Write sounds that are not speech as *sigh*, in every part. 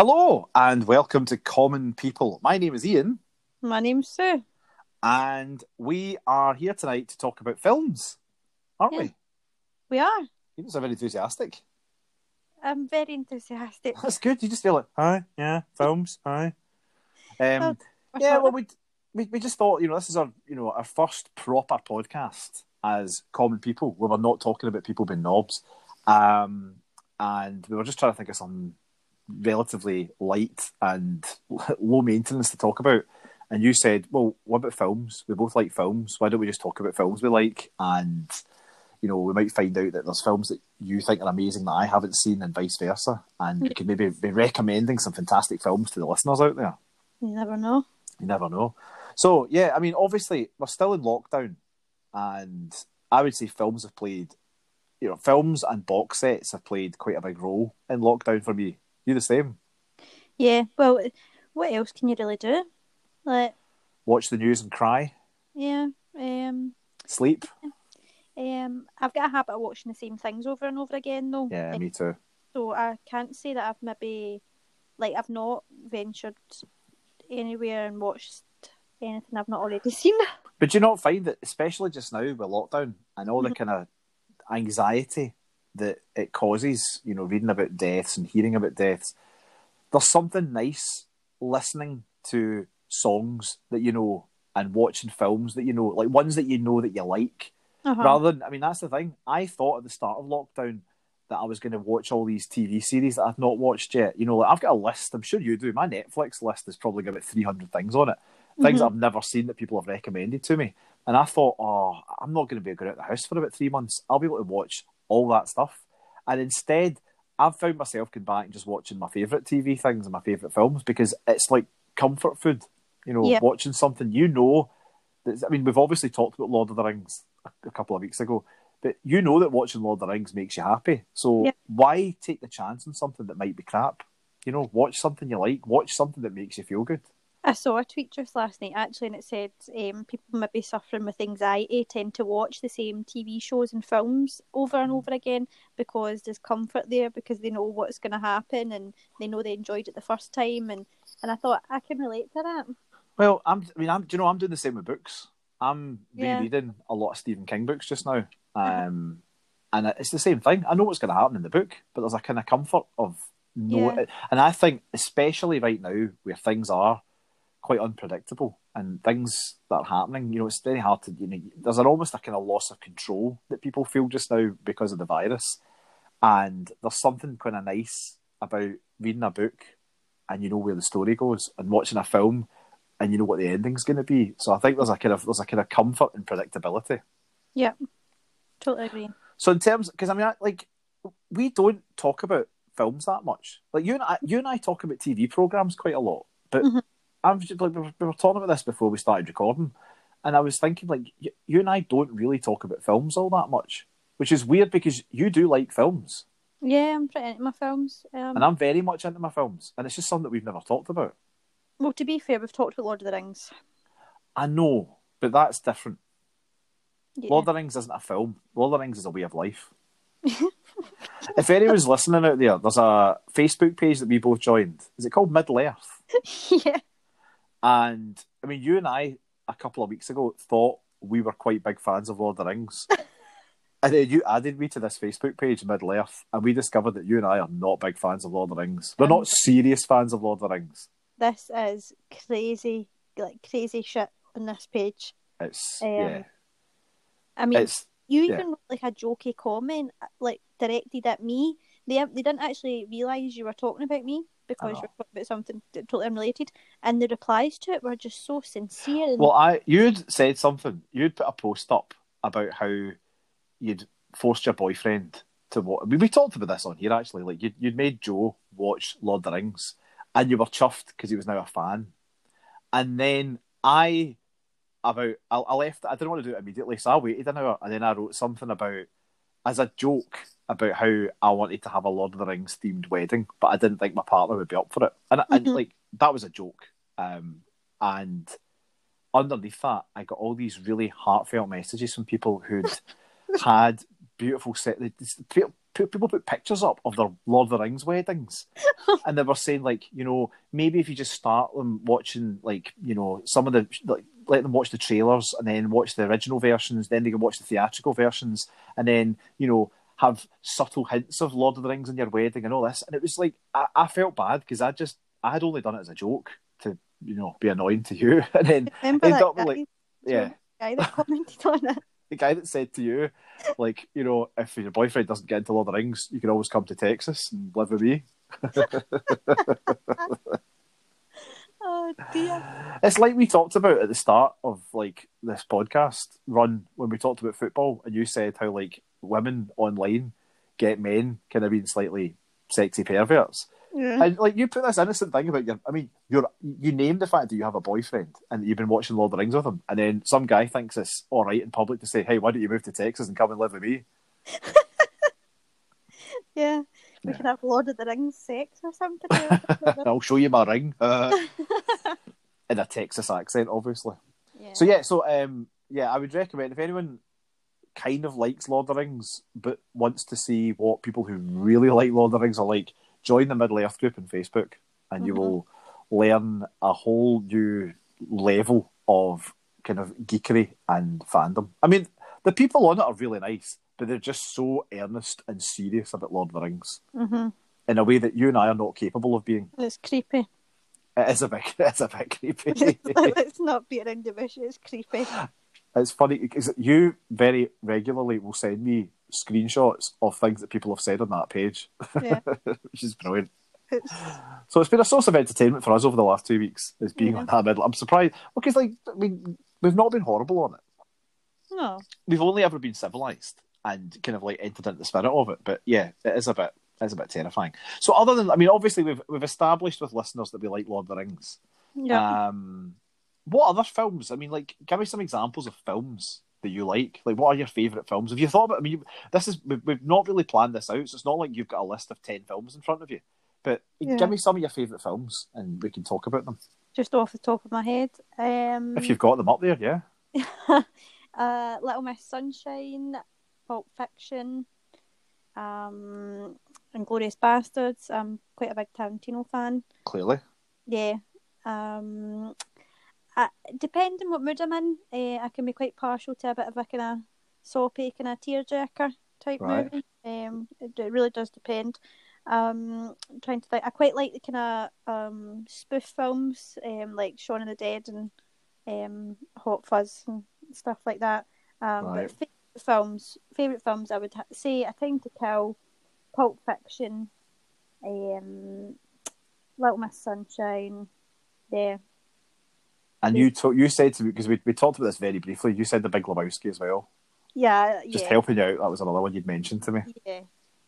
Hello and welcome to Common People. My name is Ian My name's Sue. and we are here tonight to talk about films, aren't Yeah. we? We are. You don't sound very enthusiastic. I'm very enthusiastic. That's good. You just feel like, aye, yeah, films, aye. Um, yeah, well, we, we we just thought, you know, this is our you know our first proper podcast as common people, where we're not talking about people being knobs, um, and we were just trying to think of some relatively light and *laughs* low maintenance to talk about. And you said, well, what about films? We both like films. Why don't we just talk about films we like? And you know, we might find out that there's films that you think are amazing that I haven't seen, and vice versa. And we could maybe be recommending some fantastic films to the listeners out there. You never know. You never know. So yeah, I mean, obviously we're still in lockdown, and I would say films have played, you know, films and box sets have played quite a big role in lockdown for me. You the same? Yeah. Well, what else can you really do? Like, Watch the news and cry, yeah. Um. sleep. Um. I've got a habit of watching the same things over and over again, though. Yeah, me too. So I can't say that I've maybe, like, I've not ventured anywhere and watched anything I've not already *laughs* seen. But do you not find that, especially just now with lockdown and all the kind of anxiety that it causes, you know, reading about deaths and hearing about deaths, there's something nice listening to songs that you know and watching films that you know, like ones that you know that you like, Uh-huh. rather than, I mean, that's the thing. I thought at the start of lockdown that I was going to watch all these TV series that I've not watched yet. You know, like I've got a list, I'm sure you do. My Netflix list is probably got about 300 things on it things Mhm. I've never seen that people have recommended to me. And I thought, oh, I'm not going to be good at the house for about three months. I'll be able to watch all that stuff. And instead, I've found myself going back and just watching my favourite TV things and my favourite films because it's like comfort food. You know, watching something you know. That's, I mean, we've obviously talked about Lord of the Rings a, a couple of weeks ago, but you know that watching Lord of the Rings makes you happy. So why take the chance on something that might be crap? You know, watch something you like. Watch something that makes you feel good. I saw a tweet just last night actually, and it said um, people maybe suffering with anxiety tend to watch the same TV shows and films over and over again because there's comfort there because they know what's going to happen and they know they enjoyed it the first time. And, and I thought I can relate to that. Well, I'm. I mean, I'm. Do you know I'm doing the same with books? I'm Yeah. rereading a lot of Stephen King books just now, um, and it's the same thing. I know what's going to happen in the book, but there's a kind of comfort of know Yeah. And I think, especially right now, where things are quite unpredictable and things that are happening, you know, it's very hard to. You know, there's an almost a kind of loss of control that people feel just now because of the virus, and there's something kind of nice about reading a book and you know where the story goes, and watching a film and you know what the ending's going to be. So I think there's a kind of there's a kind of comfort in predictability. Yeah, totally agree. So in terms, because I mean, I, like we don't talk about films that much. Like you and I, you and I talk about TV programs quite a lot, but Mhm. I'm just, like we were, talking about this before we started recording, and I was thinking like you, you and I don't really talk about films all that much, which is weird because you do like films, Yeah, I'm pretty into my films. Um, and I'm very much into my films, and it's just something that we've never talked about. well, to be fair, we've talked about Lord of the Rings. I know, but that's different. Yeah. Lord of the Rings isn't a film. Lord of the Rings is a way of life. *laughs* if anyone's listening out there, there's a Facebook page that we both joined. Is it called Middle Earth? *laughs* yeah, And I mean, you and I a couple of weeks ago thought we were quite big fans of Lord of the Rings. *laughs* and then you added me to this Facebook page, Middle Earth, and we discovered that you and I are not big fans of Lord of the Rings. We're not serious fans of Lord of the Rings. this is crazy, like crazy shit on this page. It's Um, yeah, I mean, it's You Yeah. even wrote, like a jokey comment, like directed at me. They they didn't actually realise you were talking about me because oh. you know. were talking about something totally unrelated, and the replies to it were just so sincere. And, Well, I you'd said something. You'd put a post up about how you'd forced your boyfriend to watch. I mean, we talked about this on here actually. Like you'd you'd made Joe watch Lord of the Rings, and you were chuffed because he was now a fan. And then I about I, I left. I didn't want to do it immediately, so I waited an hour, and then I wrote something about as a joke about how I wanted to have a Lord of the Rings themed wedding, but I didn't think my partner would be up for it, and, and Mhm. like that was a joke. Um, and underneath that, I got all these really heartfelt messages from people who'd *laughs* had beautiful set. People people put pictures up of their Lord of the Rings weddings, *laughs* and they were saying like, you know, maybe if you just start them watching like, you know, some of the like, let them watch the trailers and then watch the original versions, then they can watch the theatrical versions, and then you know have subtle hints of Lord of the Rings in your wedding and all this. And it was like I, I felt bad because I just I had only done it as a joke to you know be annoying to you, *laughs* and then Remember end that up guy, like yeah guy that commented on it? *laughs* the guy that said to you, like, you know, if your boyfriend doesn't get into Lord of the Rings, you can always come to Texas and live with me. *laughs* Oh dear. It's like we talked about at the start of like this podcast run when we talked about football, and you said how like women online get men kind of being slightly sexy perverts. Yeah. And like you put this innocent thing about your, I mean, you're you name the fact that you have a boyfriend and you've been watching Lord of the Rings with him, and then some guy thinks it's all right in public to say, "Hey, why don't you move to Texas and come and live with me?" *laughs* Yeah. We could have Lord of the Rings sex or something. *laughs* I'll show you my ring. Uh, *laughs* in a Texas accent, obviously. yeah. So yeah, so um, yeah, I would recommend if anyone kind of likes Lord of the Rings but wants to see what people who really like Lord of the Rings are like, join the Middle Earth group on Facebook, and you Mhm. will learn a whole new level of kind of geekery and fandom. I mean, the people on it are really nice, but they're just so earnest and serious about Lord of the Rings hmm in a way that you and I are not capable of being. It's creepy. It is a bit, *laughs* it's a bit creepy. *laughs* Let's not beat around the bush. It's creepy. it's funny because you very regularly will send me screenshots of things that people have said on that page, Yeah. *laughs* which is brilliant. It's, So it's been a source of entertainment for us over the last two weeks. Is being Yeah. on that middle. I'm surprised because like I mean, we've not been horrible on it. no. We've only ever been civilized and kind of like entered into the spirit of it. But yeah, it is a bit. It is a bit terrifying. So, other than, I mean, obviously, we've we've established with listeners that we like Lord of the Rings. Yeah. Um, what other films? I mean, like, give me some examples of films that you like. Like, what are your favourite films? Have you thought about? I mean, you, this is we've, we've not really planned this out, so it's not like you've got a list of ten films in front of you. But Yeah. give me some of your favourite films, and we can talk about them Just off the top of my head. Um, if you've got them up there. Yeah, *laughs* uh, Little Miss Sunshine, Pulp Fiction, um, *Glorious Bastards. I'm quite a big Tarantino fan. clearly. Yeah. Um, I, depending what mood I'm in, uh, I can be quite partial to a bit of a kind of soapy, kind of tearjerker type Right. movie. Um, it, it really does depend. Um, I'm trying to think, I quite like the kind of um spoof films, um, like Shaun of the Dead and um Hot Fuzz and stuff like that. Um, Right. but films, favorite films, I would ha- say A Time to Kill, Pulp Fiction, um, Little Miss Sunshine. Yeah, And you you said to me because we, we talked about this very briefly. You said the Big Lebowski as well. yeah, Just yeah, helping you out. That was another one you'd mentioned to me. yeah.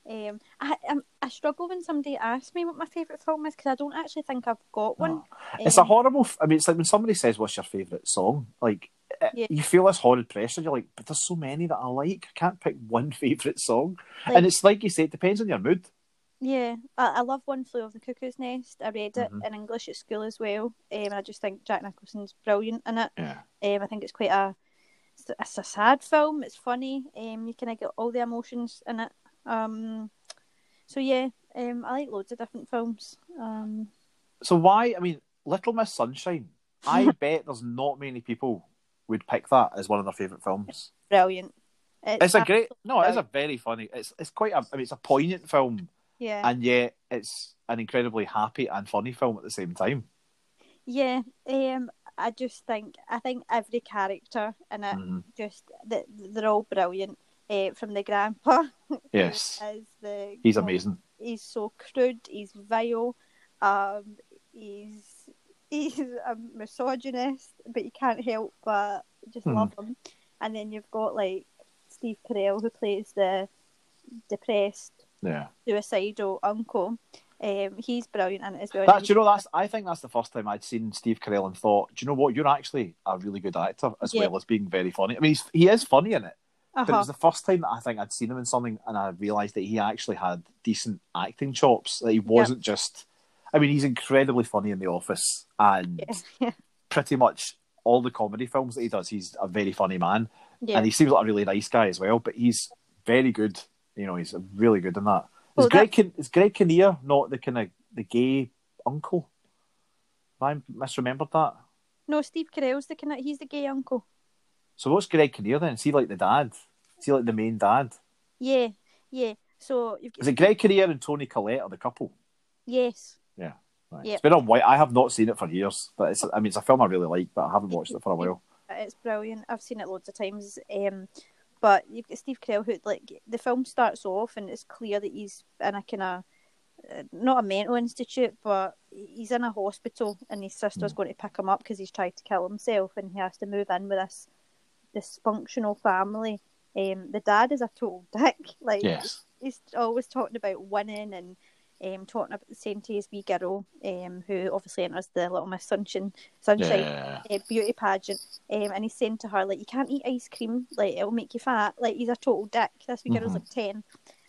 Um, I um, I struggle when somebody asks me what my favourite film is because I don't actually think I've got one. No. It's a Um, horrible. f- I mean, it's like when somebody says, "What's your favourite song?" Like eh, Yeah. you feel this horrid pressure. You're like, "But there's so many that I like. I can't pick one *laughs* favourite song." Like- and it's like you say, it depends on your mood. Yeah, I, I love One Flew Over the Cuckoo's Nest. I read it Mhm. in English at school as well. Um, and I just think Jack Nicholson's brilliant in it. Yeah. Um, I think it's quite a it's, it's a sad film. It's funny. Um, you kind of get all the emotions in it. Um, so yeah, um, I like loads of different films. Um, So why? I mean, Little Miss Sunshine. I *laughs* bet there's not many people would pick that as one of their favourite films. brilliant. It's a great. No, it is a very funny. It's it's quite a. I mean, it's a poignant film, yeah, and yet it's an incredibly happy and funny film at the same time. yeah. Um, I just think I think every character in it Mhm. just they're all brilliant. Uh, from the grandpa, *laughs* Yes, the he's amazing. he's so crude, he's vile, um, he's he's a misogynist, but you can't help but just Hmm. love him. And then you've got like Steve Carell who plays the depressed, Yeah. suicidal uncle. Um, he's brilliant in it as well. That, do you know that's? I think that's the first time I'd seen Steve Carell and thought, do you know what? You're actually a really good actor as Yeah. well as being very funny. I mean, he's, he is funny in it, but it uh-huh. was the first time that I think I'd seen him in something, and I realised that he actually had decent acting chops. That he wasn't just. I mean, he's incredibly funny in The Office, and yeah, yeah, pretty much all the comedy films that he does, he's a very funny man, yeah. and he seems like a really nice guy as well. But he's very good. You know, he's really good in that. Well, is Greg Kin- is Greg Kinnear not the kind of the gay uncle? Have I misremembered that? No, Steve Carell's the kind of he's the gay uncle. So what's Greg Kinnear then? Is he like the dad? Is he like the main dad? Yeah, yeah. So you've Is it Greg Kinnear and Toni Collette are the couple? yes, Right. Yep. It's been a while. I have not seen it for years, but it's. I mean, it's a film I really like, but I haven't watched it for a while. it's brilliant. I've seen it loads of times. Um, but you've got Steve Carell who like the film starts off and it's clear that he's in a kind of uh, not a mental institute, but he's in a hospital and his sister's Mm. going to pick him up because he's tried to kill himself and he has to move in with this dysfunctional family. Um, the dad is a total *laughs* dick. Like Yes. he's always talking about winning and um, talking about saying to his wee girl, um, who obviously enters the Little Miss Sunshine, Sunshine Yeah. uh, beauty pageant, um, and he's saying to her like, "You can't eat ice cream, like it'll make you fat." Like he's a total dick. This wee girl's Mhm. like ten,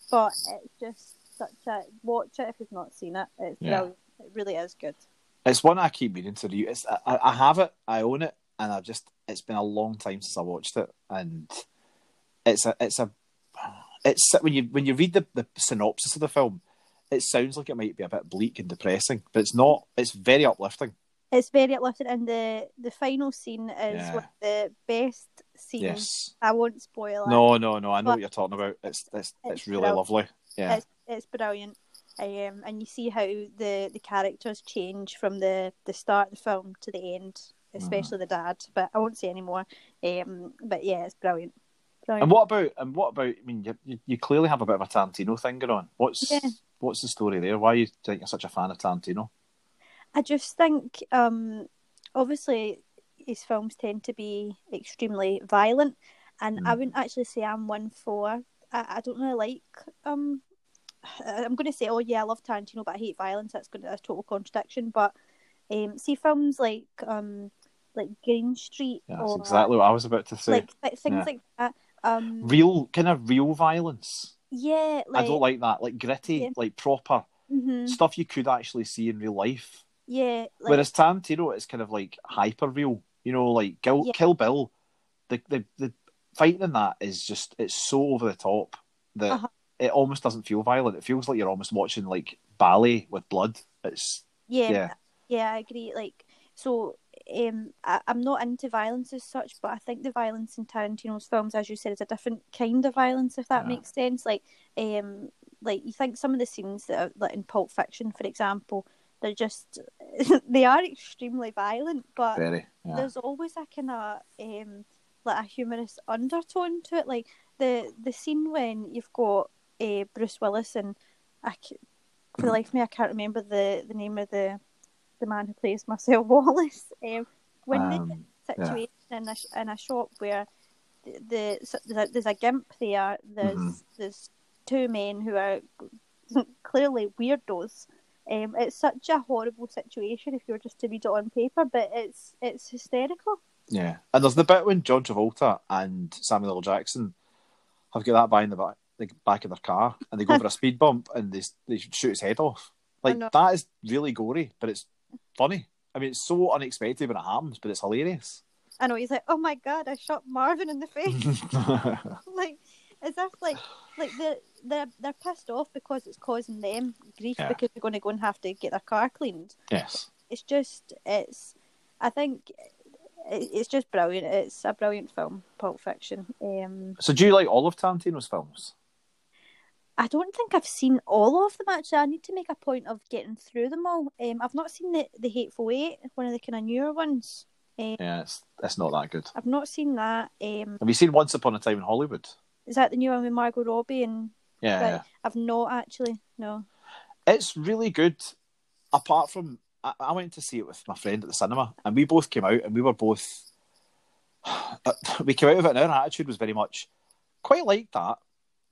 but it's just such a watch it if you've not seen it. It's Yeah. brilliant. It really is good. It's one I keep meaning to read. It's I, I have it, I own it, and I've just it's been a long time since I watched it, and it's a it's a it's when you when you read the, the synopsis of the film, it sounds like it might be a bit bleak and depressing, but it's not. It's very uplifting. It's very uplifting, and the the final scene is Yeah. one of the best scenes. Yes. I won't spoil it. No, no, no. I know what you're talking about. It's it's it's, It's really brilliant. lovely. Yeah. It's it's brilliant. Um, and you see how the, the characters change from the, the start of the film to the end, especially the dad. But I won't say any more. Um, but yeah, it's brilliant. Brilliant. And what about and what about? I mean, you, you, clearly have a bit of a Tarantino thing going on. What's Yeah. what's the story there? Why you think you're such a fan of Tarantino? I just think, um, obviously, his films tend to be extremely violent, and I Mm. wouldn't actually say I'm one for. I, I don't really like. Um, *sighs* I'm going to say, oh yeah, I love Tarantino, but I hate violence. That's going to a total contradiction. But um, see films like um, like Green Street Yeah, that's or exactly what I was about to say. like th- things Yeah. like that. Um, real kind of real violence. yeah, like I don't like that. Like gritty, Yeah. like proper mhm, stuff you could actually see in real life. yeah, like, Whereas Tarantino is kind of like hyper real. You know, like Kill, Yeah. Kill Bill, the, the the fighting in that is just it's so over the top that Uh-huh. it almost doesn't feel violent. It feels like you're almost watching like ballet with blood. It's yeah, yeah. Yeah, I agree. Like, so um, I, I'm not into violence as such, but I think the violence in Tarantino's films, as you said, is a different kind of violence, if that Yeah. makes sense. Like, um, like you think some of the scenes that are like in Pulp Fiction, for example, they're just *laughs* they are extremely violent, but very yeah. there's always a kind of um, like a humorous undertone to it. Like the the scene when you've got uh, Bruce Willis and I, for the life of me, I can't remember the, the name of the the man who plays Marcel *laughs* Wallace. Um, when Um, the situation in a in a shop where the, the there's, a, there's a gimp there. There's Mhm. there's two men who are *laughs* clearly weirdos. Um, it's such a horrible situation if you were just to read it on paper, but it's it's hysterical. Yeah, and there's the bit when John Travolta and Samuel L. Jackson have got that guy in the back, the back of their car, and they go over a *laughs* speed bump and they they shoot his head off. Like that is really gory, but it's funny. I mean, it's so unexpected when it happens, but it's hilarious. I know he's like, oh my god, I shot Marvin in the face. *laughs* like as if like like they're they're they're pissed off because it's causing them grief Yeah. because they're going to go and have to get their car cleaned. yes, It's just it's I think it- it's just brilliant. It's a brilliant film, Pulp Fiction. Um, So, do you like all of Tarantino's films? I don't think I've seen all of them actually. I need to make a point of getting through them all. Um, I've not seen the the Hateful Eight, one of the kind of newer ones. Um, Yeah, it's it's not that good. I've not seen that. Um, Have you seen Once Upon a Time in Hollywood? is that the new one with Margot Robbie and Yeah, yeah. I've not actually. No. it's really good. Apart from, I, I went to see it with my friend at the cinema, and we both came out, and we were both. *sighs* we came out of it, and our attitude was very much quite like that.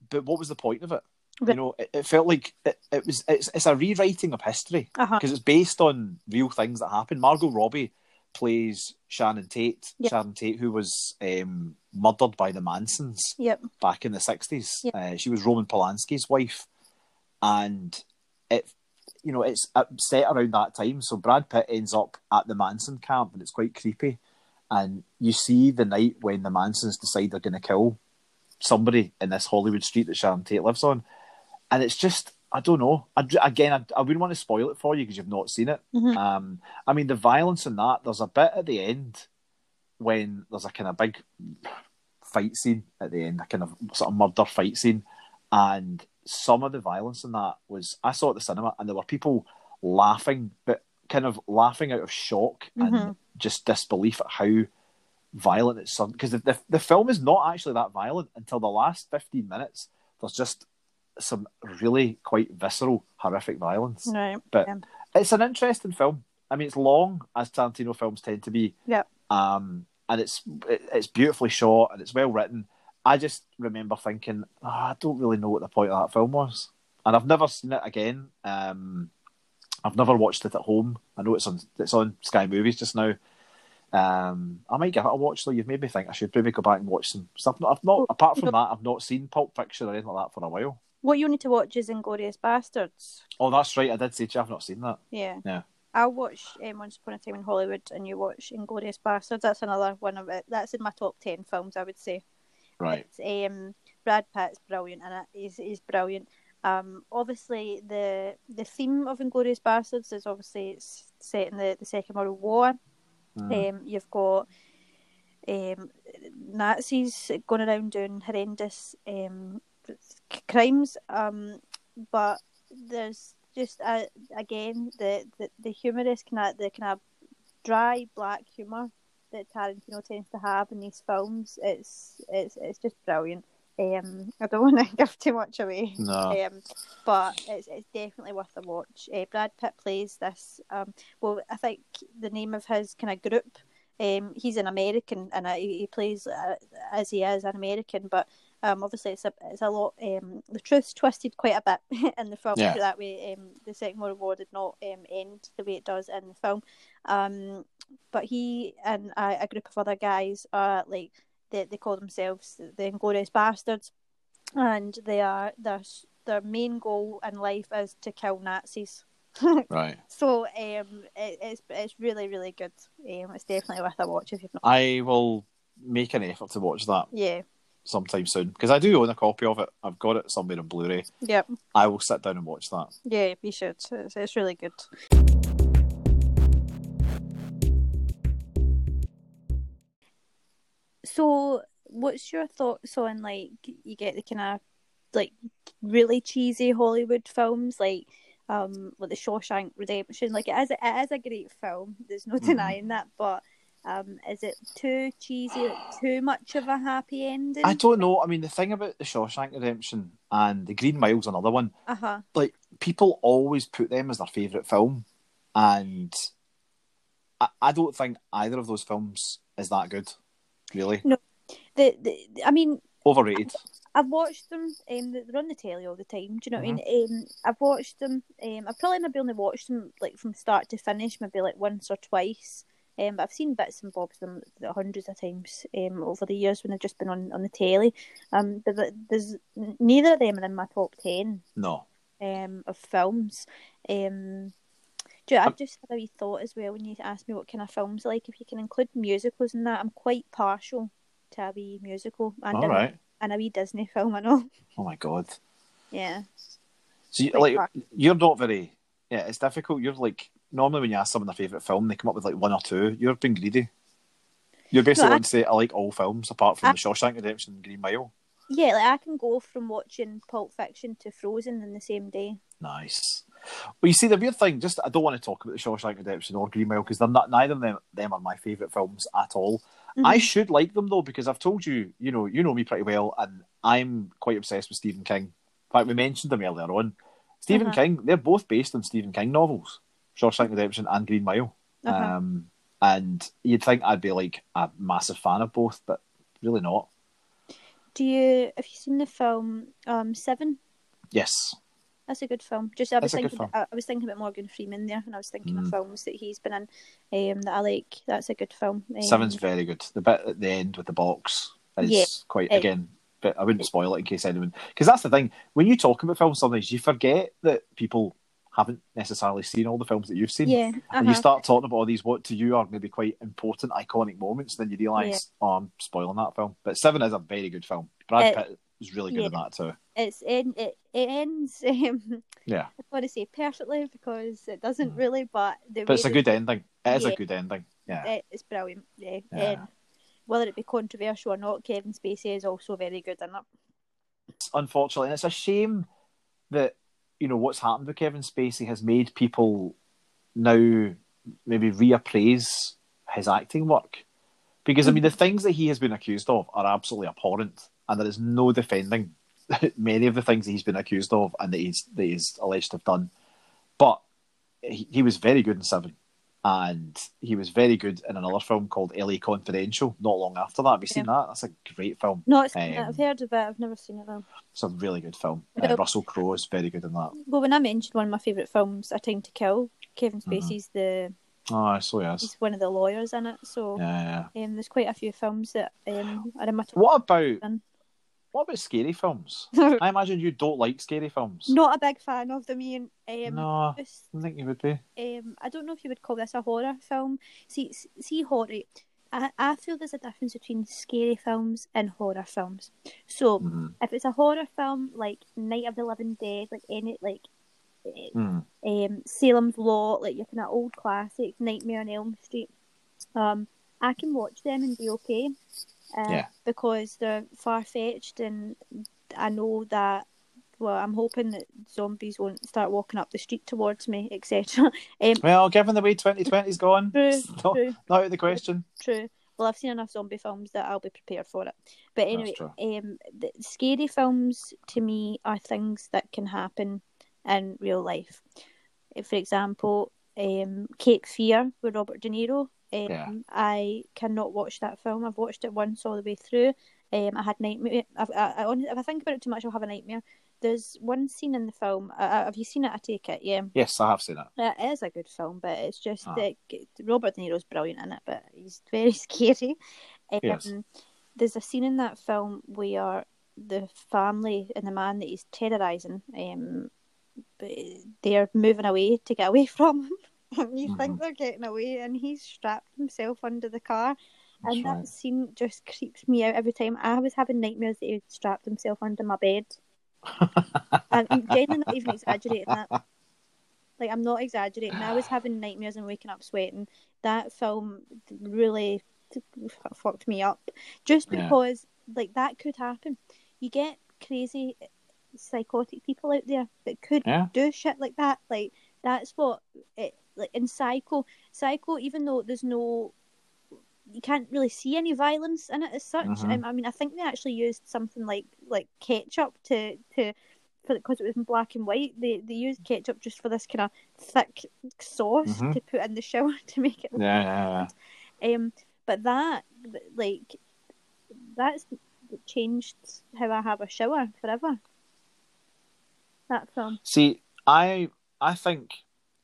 But what was the point of it? You know, it, it felt like it, it was. It's, it's a rewriting of history because it's based on real things that happened. Margot Robbie plays Shannon Tate. Yep. Shannon Tate, who was um, murdered by the Mansons Yep. back in the sixties. Yeah. Uh, she was Roman Polanski's wife, and it, you know, it's set around that time. So Brad Pitt ends up at the Manson camp, and it's quite creepy. And you see the night when the Mansons decide they're going to kill somebody in this Hollywood street that Sharon Tate lives on, and it's just I don't know. I, again, I, I wouldn't want to spoil it for you because you've not seen it. Mhm. Um, I mean, the violence in that. There's a bit at the end when there's a kind of big fight scene at the end, a kind of sort of murder fight scene, and some of the violence in that was I saw it at the cinema, and there were people laughing, but kind of laughing out of shock and Mhm. just disbelief at how violent it's because the, the the film is not actually that violent until the last 15 minutes there's just some really quite visceral horrific violence Right. but yeah. it's an interesting film i mean it's long as tarantino films tend to be Yep. um and it's it, it's beautifully shot and it's well written i just remember thinking oh, i don't really know what the point of that film was and i've never seen it again um i've never watched it at home i know it's on it's on sky movies just now um, I might give it a watch though. You've made me think I should maybe go back and watch some stuff. I've not. Apart from that, I've not seen Pulp Fiction or anything like that for a while. What you need to watch is Inglorious Bastards. Oh, that's right. I did say to you, I've not seen that. Yeah. Yeah. I'll watch um, Once Upon a Time in Hollywood, and you watch Inglorious Bastards. That's another one of it. That's in my top ten films, I would say. Right. It's, um, Brad Pitt's brilliant in it. He's he's brilliant. Um, obviously the the theme of Inglorious Bastards is obviously it's set in the, the Second World War. Mm. Um, you've got um, Nazis going around doing horrendous um, crimes, um, but there's just uh, again the, the the humorous kind of the kind of dry black humor that Tarantino tends to have in these films. It's it's it's just brilliant. Um, I don't *laughs* want to give too much away. No. Um, but it's it's definitely worth a watch. Uh, Brad Pitt plays this. Um, well, I think the name of his kind of group. Um, he's an American, and uh, he he plays uh, as he is an American. But um, obviously, it's a it's a lot. Um, the truth's twisted quite a bit *laughs* in the film. Yeah. That way, um, the Second World War did not um, end the way it does in the film. Um, but he and a, a group of other guys are like they they call themselves the Inglorious Bastards, and they are their their main goal in life is to kill Nazis. *laughs* Right. So um, it, it's it's really really good. Um, it's definitely worth a watch if you've not. I will make an effort to watch that Yeah, sometime soon because I do own a copy of it. I've got it somewhere on Blu-ray. yep, I will sit down and watch that. yeah. You should. It's, it's really good. So, what's your thoughts on like you get the kind of like really cheesy Hollywood films like um like the Shawshank Redemption? Like it is, it is a great film. There's no Mhm. denying that, but um, is it too cheesy? Like, too much of a happy ending? I don't know. I mean, the thing about the Shawshank Redemption and the Green Mile's another one. Uh huh. Like people always put them as their favourite film, and I, I don't think either of those films is that good. Really No, The, the I mean, overrated. I've watched them. Um, they're on the telly all the time. Do you know what I mean? Um, I've watched them. Um, I've probably maybe only watched them like from start to finish, maybe like once or twice. Um, but I've seen bits and bobs of them hundreds of times um, over the years when they've just been on, on the telly. Um, but there's neither of them are in my top ten No. um, of films. Um, do you, I've just had a wee thought as well when you asked me what kind of films I like. If you can include musicals in that, I'm quite partial to a wee musical and, All a, right. and a wee Disney film. I know. *laughs* Oh my god. Yeah. So you, like you're not very. Yeah, it's difficult. You're like normally when you ask someone their favourite film, they come up with like one or two. You're being greedy. You're basically No, I- going to say I like all films apart from I- the Shawshank Redemption and Green Mile. Yeah, like I can go from watching Pulp Fiction to Frozen in the same day. Nice. Well, you see, the weird thing, just I don't want to talk about the Shawshank Redemption or Green Mile because they're not neither of them, them are my favourite films at all. Mhm. I should like them though because I've told you, you know, you know me pretty well, and I'm quite obsessed with Stephen King. In fact, we mentioned him earlier on. Stephen Uh-huh. King, they're both based on Stephen King novels, Shawshank Redemption and Green Mile. Uh-huh. Um, and you'd think I'd be like a massive fan of both, but really not. Do you have you seen the film um Seven? Yes. That's a good film. Just I was That's thinking, I, I was thinking about Morgan Freeman there, and I was thinking of Mm. films that he's been in, um, that I like. That's a good film. Um, Seven's very good. The bit at the end with the box is Yeah. quite Eh. again. But I wouldn't spoil it in case anyone. Because that's the thing. When you talk about films, sometimes you forget that people haven't necessarily seen all the films that you've seen. Yeah, And you uh-huh. start talking about all these what to you are maybe quite important, iconic moments, then you realise, oh, I'm spoiling that film. But Seven is a very good film. Brad It- Pitt is really good in that too. it's in it, it ends. *laughs* Um, Yeah. I want to say perfectly because it doesn't really, but the But it's a good ending. It is Yeah. a good ending. Yeah. it- it's brilliant. Yeah. Yeah. Um, whether it be controversial or not, Kevin Spacey is also very good in it. unfortunately, and it's a shame that you know what's happened with Kevin Spacey has made people now maybe reappraise his acting work because I mean the things that he has been accused of are absolutely abhorrent, and there is no defending *laughs* many of the things that he's been accused of and that he's that he's alleged to have done. But he, he was very good in Seven. And he was very good in another film called LA Confidential not long after that. Have you seen that? That's a great film. No, seen it. Um, I've heard of it. I've never seen it though. It's a really good film. Uh, Russell Crowe is very good in that. Well, when I mentioned one of my favourite films, A Time to Kill, Kevin Mm-hmm. Spacey's the Oh, so yes. he's one of the lawyers in it. So Yeah, yeah. um, there's quite a few films that um, are in my. What about. What about scary films? *laughs* I imagine you don't like scary films. Not a big fan of them, Ian. Um, no, I just, don't think you would be. um, I don't know if you would call this a horror film. See, see, horror. I, I feel there's a difference between scary films and horror films. So, Mhm. if it's a horror film like Night of the Living Dead, like any like Mm. um, Salem's Lot, like your kind of old classics, Nightmare on Elm Street, um, I can watch them and be okay. Uh, Yeah. Because they're far fetched, and I know that. Well, I'm hoping that zombies won't start walking up the street towards me, etc. *laughs* Um, Well, given the way 2020's gone, True, it's not, true. not out of the question. True. Well, I've seen enough zombie films that I'll be prepared for it. But anyway, um, the scary films to me are things that can happen in real life. For example, um, Cape Fear with Robert De Niro. Um, Yeah. I cannot watch that film. I've watched it once all the way through. Um, I had nightmare. I've, I, I, if I think about it too much, I'll have a nightmare. There's one scene in the film. Uh, uh, have you seen it? I take it. Yeah. Yes, I have seen it. Uh, It is a good film, but it's just Ah. that Robert De Niro's brilliant in it, but he's very *laughs* scary. Um, Yes. There's a scene in that film where the family and the man that he's terrorising, um, they're moving away to get away *laughs* from him. And you mm-hmm. think they're getting away, and he's strapped himself under the car. That's and right. that scene just creeps me out every time. I was having nightmares that he had strapped himself under my bed. *laughs* and I'm genuinely not even exaggerating that. Like I'm not exaggerating. I was having nightmares and waking up sweating. That film really fucked me up. Just Yeah. because like that could happen. You get crazy psychotic people out there that could Yeah. do shit like that. Like that's what it like in Psycho. Psycho, even though there's no you can't really see any violence in it as such. Mhm. Um, I mean, I think they actually used something like like ketchup to to because it was in black and white. They they used ketchup just for this kind of thick sauce Mhm. to put in the shower *laughs* to make it. Yeah, yeah, yeah. Um, but that like that's changed how I have a shower forever. That film. See, I I think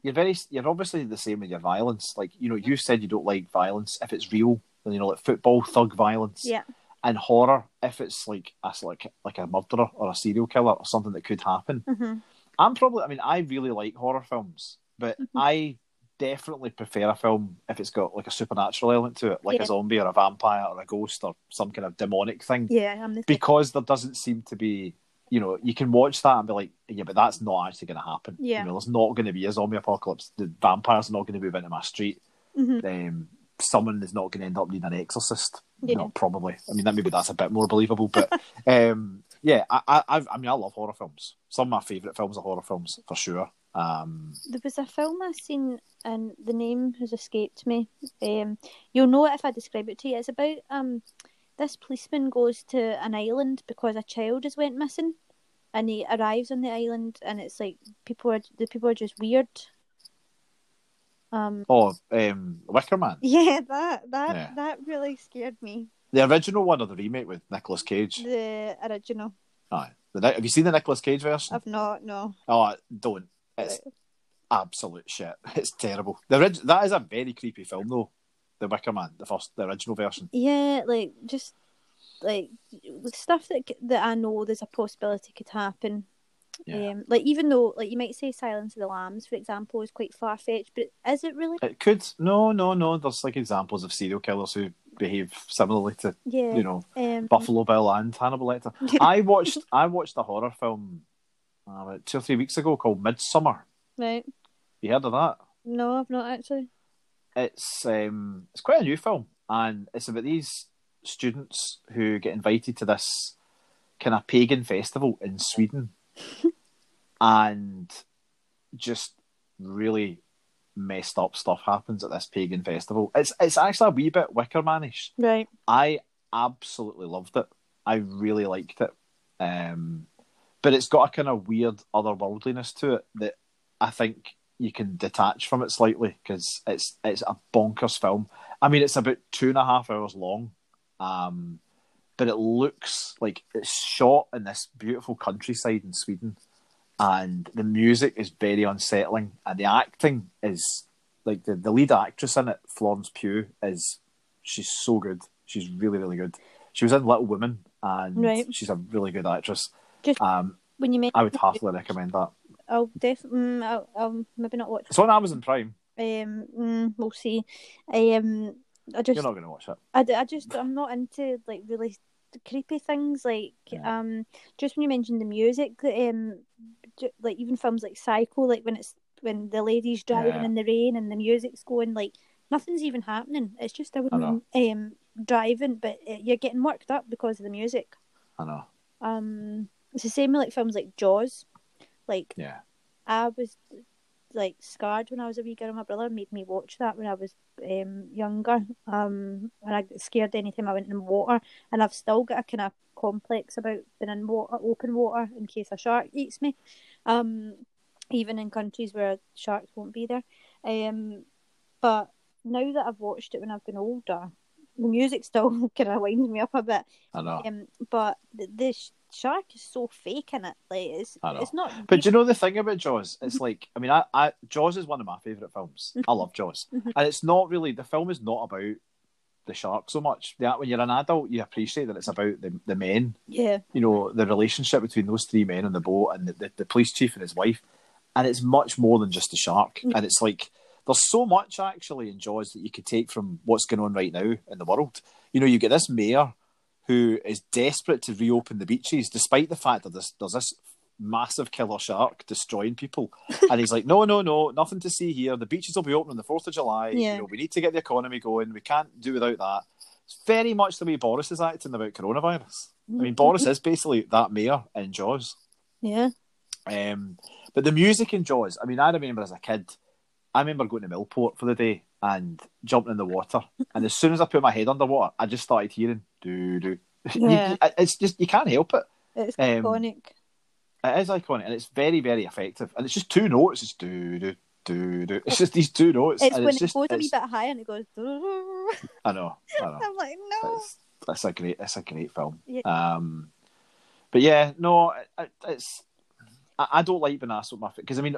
you're very you're obviously the same with your violence. Like you know, you said you don't like violence if it's real, and you know, like football thug violence. Yeah. And horror if it's like a like like a murderer or a serial killer or something that could happen. hmm I'm probably. I mean, I really like horror films, but Mm-hmm. I definitely prefer a film if it's got like a supernatural element to it, like Yeah. a zombie or a vampire or a ghost or some kind of demonic thing, Yeah, I'm the because there doesn't seem to be. You know, you can watch that and be like, yeah, but that's not actually going to happen. Yeah. You know, there's not going to be a zombie apocalypse. The vampires are not going to move into my street. Mhm. Um, someone is not going to end up needing an exorcist. Yeah. No, probably. I mean, that maybe that's a bit more believable, but *laughs* um, yeah, I, I, I mean, I love horror films. Some of my favourite films are horror films for sure. Um, There was a film I seen, and the name has escaped me. Um, you'll know it if I describe it to you. It's about um, this policeman goes to an island because a child has went missing, and he arrives on the island, and it's like people are the people are just weird. Um, oh, um, Wicker Man, *laughs* yeah, that that Yeah. that really scared me. the original one or the remake with Nicolas Cage. The original, Aye. The, have you seen the Nicolas Cage version? I've not no. Oh, don't. It's absolute shit. *laughs* It's terrible. The orig- that is a very creepy film though. The Wicker Man, the first, the original version. Yeah, like just like the stuff that that I know there's a possibility could happen. Yeah. Um, like even though, like you might say, Silence of the Lambs, for example, is quite far fetched, but is it really? It could no, no, no. There's like examples of serial killers who behave similarly to Yeah. you know um, Buffalo Bill and Hannibal Lecter. *laughs* I watched I watched a horror film uh, about two or three weeks ago called Midsommar. Right. You heard of that? No, I've not actually. It's um it's quite a new film, and it's about these students who get invited to this kind of pagan festival in Sweden, *laughs* and just really messed up stuff happens at this pagan festival. It's it's actually a wee bit Wickermanish. Right. I absolutely loved it. I really liked it. Um, but it's got a kind of weird otherworldliness to it that I think you can detach from it slightly because it's it's a bonkers film. I mean, it's about two and a half hours long, um, but it looks like it's shot in this beautiful countryside in Sweden, and the music is very unsettling, and the acting is like the, the lead actress in it, Florence Pugh, is she's so good. She's really really good. She was in Little Women, and Right. she's a really good actress. Just- Um, When you make, I would heartily recommend that. I'll definitely, mm, I'll, I'll maybe not watch. It's on Amazon Prime. Um, mm, we'll see. Um, I just, You're not going to watch it. I, I just, I'm not into like really creepy things. Like, Yeah. um, just when you mentioned the music, um, like even films like Psycho, like when it's when the lady's driving Yeah. in the rain and the music's going, like nothing's even happening. It's just a woman um driving, but uh, you're getting worked up because of the music. I know. Um, it's the same with like films like Jaws. Like Yeah. I was like scarred when I was a wee girl. My brother made me watch that when I was um younger. Um, and I got scared anytime I went in water, and I've still got a kind of complex about being in water, open water, in case a shark eats me. Um, even in countries where sharks won't be there. Um, but now that I've watched it when I've been older, the music still *laughs* kind of winds me up a bit. I know. Um, but sh- shark is so fake in it. Like it's it's not. But do you know the thing about Jaws? It's like I mean, I, I Jaws is one of my favourite films. I love Jaws, Mhm. and it's not really the film is not about the shark so much. That when you're an adult, you appreciate that it's about the the men. yeah, You know, the relationship between those three men on the boat and the, the, the police chief and his wife, and it's much more than just the shark. Mm. And it's like there's so much actually in Jaws that you could take from what's going on right now in the world. You know, you get this mayor who is desperate to reopen the beaches, despite the fact that there's, there's this massive killer shark destroying people. *laughs* and he's like, no, no, no, nothing to see here. The beaches will be open on the 4th of July. Yeah. You know, we need to get the economy going. We can't do without that. It's very much the way Boris is acting about coronavirus. I mean, Boris *laughs* is basically that mayor in Jaws. yeah, Um, but the music in Jaws, I mean, I remember as a kid, I remember going to Millport for the day and jumping in the water. And as soon as I put my head underwater, I just started hearing doo doo. *laughs* Yeah. it's just, you can't help it. it's Um, iconic. It is iconic and it's very, very effective. And it's just two notes. It's doo doo doo doo. It's just these two notes. It's when it's it just, goes a wee bit higher and it goes. *laughs* I know, I know. I'm like, no. It's, it's a great, it's a great film. Yeah. Um, but yeah, no, it, it's. I, don't like being asked what my because I mean,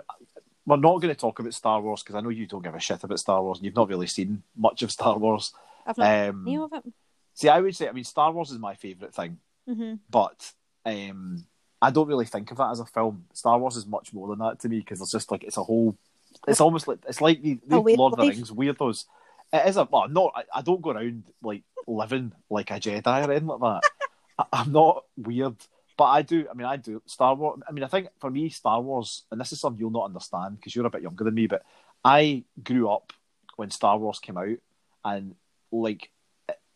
we're not going to talk about Star Wars because I know you don't give a shit about Star Wars and you've not really seen much of Star Wars. I've not Um, any of it. see, I would say, I mean, Star Wars is my favorite thing, hmm but um, I don't really think of that as a film. Star Wars is much more than that to me because it's just like it's a whole. It's almost like it's like the, the A way of Lord of the. Rings weirdos. It is a well, no, I, I don't go around like living like a Jedi or anything like that. *laughs* I, I'm not weird, but I do. I mean, I do Star Wars. I mean, I think for me, Star Wars, and this is something you'll not understand because you're a bit younger than me, but I grew up when Star Wars came out, and like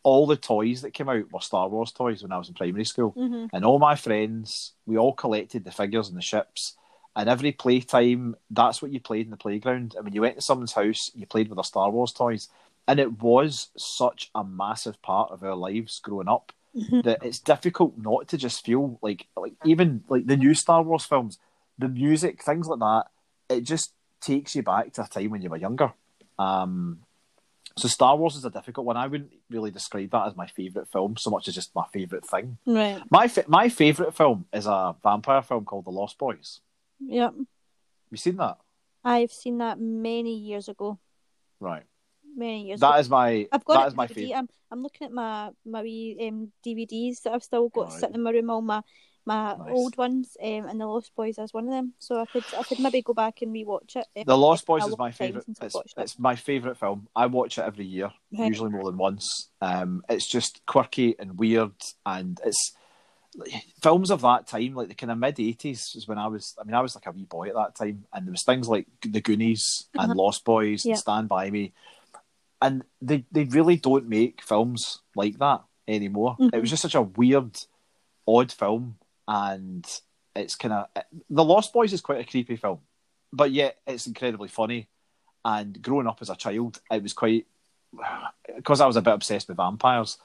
all the toys that came out were Star Wars toys when I was in primary school. hmm And all my friends, we all collected the figures and the ships. And every playtime, that's what you played in the playground. And when you went to someone's house, you played with their Star Wars toys. And it was such a massive part of our lives growing up Mhm. that it's difficult not to just feel like, like even like the new Star Wars films, the music, things like that. It just takes you back to a time when you were younger. Um, so Star Wars is a difficult one. I wouldn't really describe that as my favorite film so much as just my favorite thing. Right. My fa- my favorite film is a vampire film called The Lost Boys. Yep. You seen that? I've seen that many years ago. Right. Many years That ago. is my I've got that it is my DVD. favorite. I'm I'm looking at my my wee um, DVDs that I've still got Right. sitting in my room. All my my Nice. old ones, um, and The Lost Boys is one of them. So I could I could maybe go back and rewatch it. um, The Lost Boys is my favorite. It's, it. it's my favorite film. I watch it every year, Right. usually more than once. Um, it's just quirky and weird, and it's films of that time, like the kind of mid '80s, is when I was. I mean, I was like a wee boy at that time, and there was things like The Goonies and Uh-huh. Lost Boys Yeah. and Stand by Me, and they they really don't make films like that anymore. Mhm. It was just such a weird, odd film, and it's kind of The Lost Boys is quite a creepy film, but yet it's incredibly funny. And growing up as a child, it was quite *sighs* because I was a bit obsessed with vampires.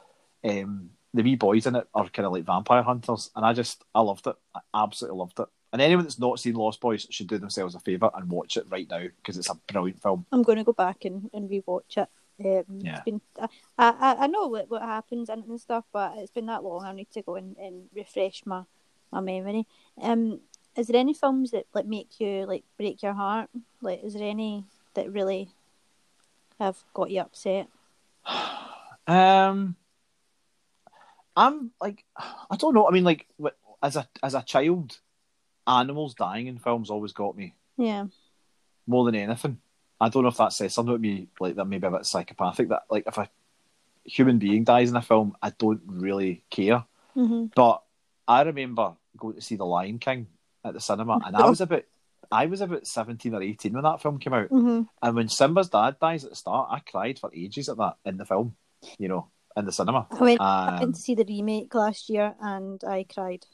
Um, the wee boys in it are kind of like vampire hunters, and I just I loved it. I absolutely loved it. And anyone that's not seen Lost Boys should do themselves a favour and watch it right now because it's a brilliant film. I'm going to go back and, and rewatch it. Um, Yeah. it's been, I, I, I know what, what happens it and stuff, but it's been that long. I need to go and, and refresh my, my memory. Um, is there any films that like make you like break your heart? Like, is there any that really have got you upset? *sighs* Um, I'm like, *sighs* I don't know. I mean, like as a as a child, animals dying in films always got me Yeah, more than anything. I don't know if that says something about me, like that maybe a bit psychopathic. That like if a human being dies in a film, I don't really care. hmm But I remember going to see The Lion King at the cinema, and I was about I was about seventeen or eighteen when that film came out. hmm And when Simba's dad dies at the start, I cried for ages at that in the film, you know, in the cinema. I went, I Um, went to see the remake last year and I cried.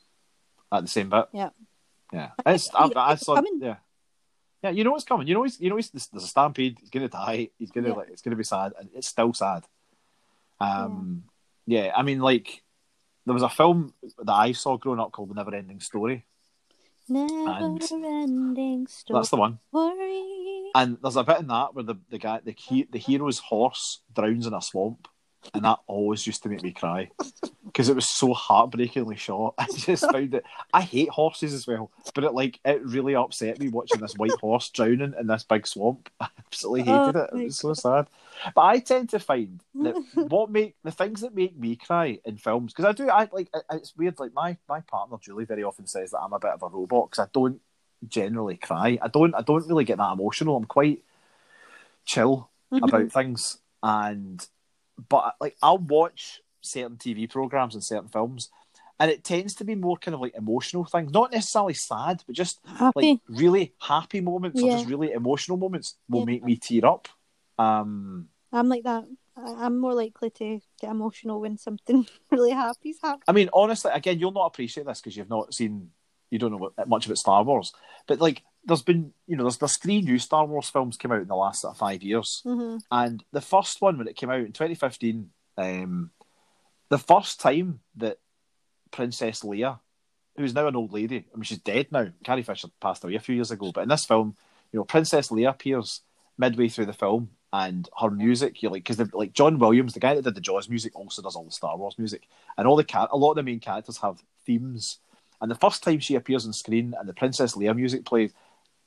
at the same bit. Yeah. yeah. It's I, I It's saw coming. yeah, yeah. You know what's coming. You know he's you know he's there's a stampede. He's gonna die. He's gonna Yeah. like it's gonna be sad, and it's still sad. Um, yeah. I mean, like there was a film that I saw growing up called The Never Ending Story. Never ending story. That's the one. And there's a bit in that where the the guy the he, the hero's horse drowns in a swamp, and that always used to make me cry because it was so heartbreakingly shot. *laughs* I just found it. I hate horses as well, but it like it really upset me watching this white horse drowning in this big swamp. *laughs* I absolutely hated Oh it. It was so sad. But I tend to find that *laughs* what make the things that make me cry in films because I do. I like it- it's weird. Like my my partner Julie very often says that I'm a bit of a robot because I don't generally cry. I don't. I don't really get that emotional. I'm quite chill Mhm. about things, and but like I'll watch certain TV programs and certain films, and it tends to be more kind of like emotional things, not necessarily sad, but just Happy. like really happy moments or just really emotional moments will Yeah. make me tear up. Um, I'm like that. I'm more likely to get emotional when something *laughs* really happy's happening. I mean, honestly, again, you'll not appreciate this because you've not seen, you don't know what, much about Star Wars, but like, there's been, you know, there's there's three new Star Wars films came out in the last sort of five years, hmm and the first one when it came out in 2015, um, the first time that Princess Leia, who's now an old lady, I mean, she's dead now. Carrie Fisher passed away a few years ago, but in this film, you know, Princess Leia appears midway through the film, and her music, you like, because like John Williams, the guy that did the Jaws music, also does all the Star Wars music, and all the cat, a lot of the main characters have themes. And the first time she appears on screen and the Princess Leia music plays,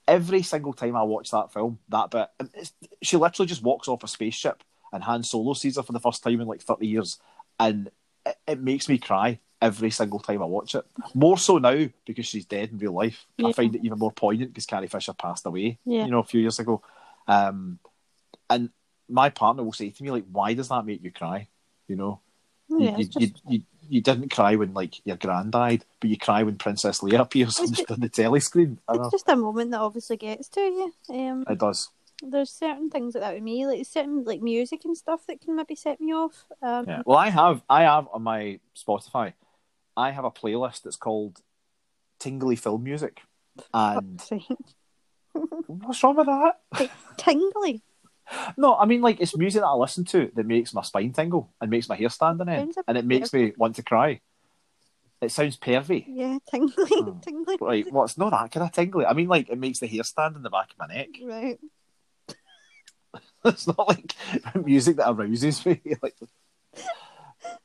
every single time I watch that film, that bit, it's, she literally just walks off a spaceship, and Han Solo sees her for the first time in like thirty years, and it, it makes me cry every single time I watch it. More so now because she's dead in real life. I find it even more poignant because Carrie Fisher passed away, Yeah. you know, a few years ago. Um, and my partner will say to me like, "Why does that make you cry?" You know, Yeah, you, just, you, you didn't cry when like your gran died, but you cry when Princess Leia appears on the, telly screen. It's just a moment that obviously gets to you. Um, It does. there's certain things like that with me, like certain like music and stuff that can maybe set me off. Um, Yeah. Well, I have I have on my Spotify, I have a playlist that's called Tingly Film Music, and *laughs* what's wrong with that? tingly. No, I mean like it's music that I listen to that makes my spine tingle and makes my hair stand on end, and it makes me want to cry. It sounds pervy. Yeah, tingly, Oh. tingly. Right, well, it's not that kind of tingly. I mean, like, it makes the hair stand in the back of my neck. Right. *laughs* It's not like *laughs* music that arouses me. *laughs* like,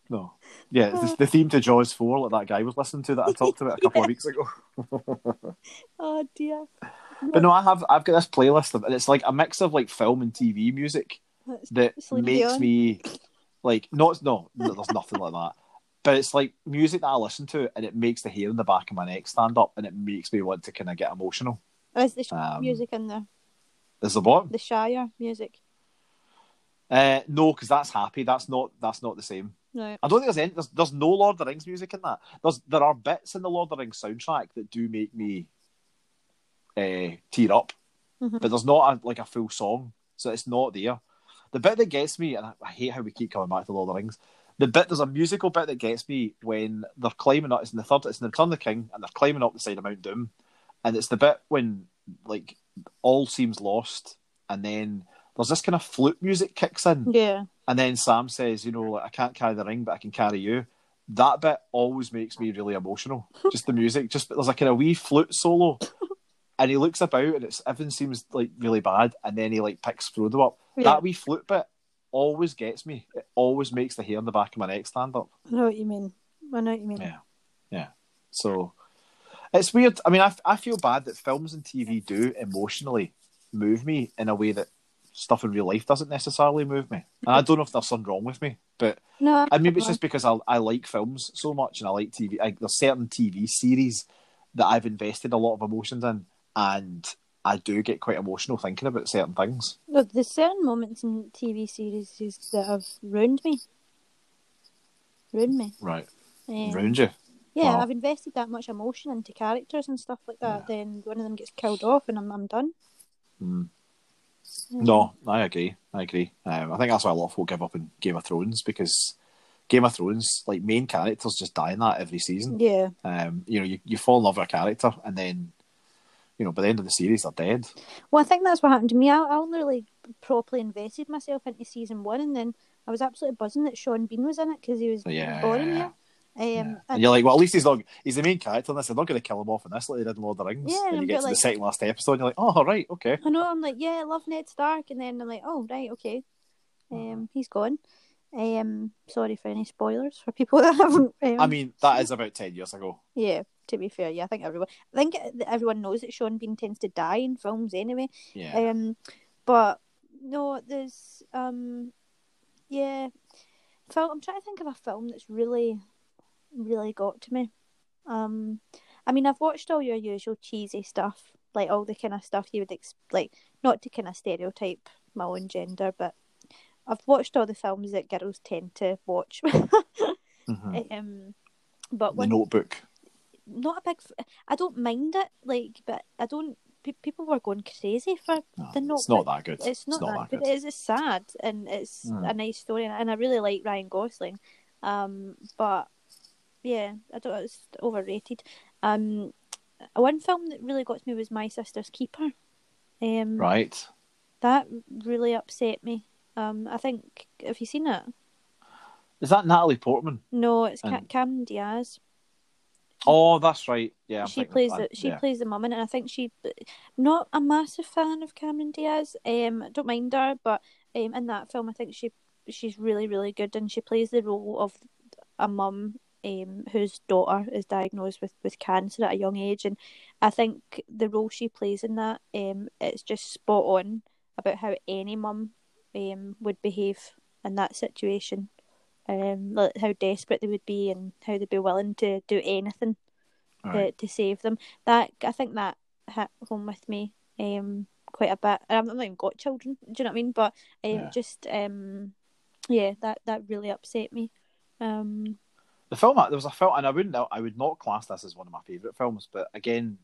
no. Yeah, it's the theme to Jaws 4, like that guy was listening to that I talked about a couple of *laughs* weeks ago. *laughs* Oh dear. But no, I have I've got this playlist of, and it's like a mix of like film and TV music That's that makes me like not no, no there's nothing like that. but it's like music that I listen to, and it makes the hair in the back of my neck stand up, and it makes me want to kind of get emotional. Is the Um, music in there? Is the what? The Shire music? Uh, no, because that's happy. That's not. That's not the same. No. I don't think there's any. There's, there's no Lord of the Rings music in that. There's there are bits in the Lord of the Rings soundtrack that do make me uh, tear up, Mhm. but there's not a, like a full song, so it's not there. The bit that gets me, and I, I hate how we keep coming back to Lord of the Rings. The bit there's a musical bit that gets me when they're climbing up. It's in the third. It's in the Return of the King, and they're climbing up the side of Mount Doom, and it's the bit when like all seems lost, and then there's this kind of flute music kicks in, Yeah. and then Sam says, you know, like, I can't carry the ring, but I can carry you. That bit always makes me really emotional. *laughs* Just the music, just there's like a kind of wee flute solo, and he looks about, and it's everything seems like really bad, and then he like picks Frodo up. Yeah. That wee flute bit always gets me. It always makes the hair on the back of my neck stand up. I know what you mean. I know what you mean. Yeah, yeah. So it's weird. I mean, I, I feel bad that films and TV do emotionally move me in a way that stuff in real life doesn't necessarily move me. And I don't know if there's something wrong with me, but No, and maybe it's just because I, I like films so much and I like TV. I, there's certain TV series that I've invested a lot of emotions in, and I do get quite emotional thinking about certain things. Look, there's certain moments in TV series that have ruined me. Ruined me. Right, Um, ruined you. Yeah, Wow. I've invested that much emotion into characters and stuff like that. Then one of them gets killed off, and I'm I'm done. Mm. No, I agree. I agree. Um, I think that's why a lot of people give up in Game of Thrones because Game of Thrones, like main characters, just die in that every season. Yeah. Um, you know, you, you fall in love with a character, and then, you know, by the end of the series, they're dead. Well, I think that's what happened to me. I, I only really properly invested myself into season one, and then I was absolutely buzzing that Sean Bean was in it because he was Yeah, boring yeah. Um, Yeah. and- you're like, well, at least he's not. He's the main character in this. They're not going to kill him off in this like they did in Lord of the Rings. Yeah, and and you get to bit the second last episode, and you're like, oh, right, okay. I know. I'm like, yeah, I love Ned Stark, and then I'm like, oh right, okay, um, he's gone. Um, sorry for any spoilers for people *laughs* that haven't. Um, I mean, that is about ten years ago. yeah. To be fair, yeah, I think everyone, I think everyone knows that Sean Bean tends to die in films anyway. Yeah. Um, but no, there's um, yeah, film. I'm trying to think of a film that's really, really got to me. Um, I mean, I've watched all your usual cheesy stuff, like all the kind of stuff you would ex- like, not to kind of stereotype my own gender, but I've watched all the films that girls tend to watch. *laughs* Mhm. um, but The Notebook. not a big. I don't mind it, like, but I don't. Pe- people were going crazy for No, the Notebook. it's not that good. It's not, that, good. good. It is it's sad and it's Mm. a nice story, and I really like Ryan Gosling. Um, but yeah, I don't. It's overrated. Um, one film that really got to me was My Sister's Keeper. Um, Right. that really upset me. Um, I think have you seen it? Is that Natalie Portman? No, it's And- Cameron Diaz. Oh, that's right. Yeah. I'm she plays the she yeah. plays the mum and I think she not a massive fan of Cameron Diaz. Um, don't mind her, but um, in that film, I think she she's really really good, and she plays the role of a mum um whose daughter is diagnosed with with cancer at a young age, and I think the role she plays in that um it's just spot on about how any mum um would behave in that situation. Um, like how desperate they would be and how they'd be willing to do anything Right. to, to save them. That I think that hit home with me um quite a bit. I've not even got children. Do you know what I mean? But um, Yeah. just um yeah, that that really upset me. Um The film there was a film, and I wouldn't I would not class this as one of my favourite films, but again,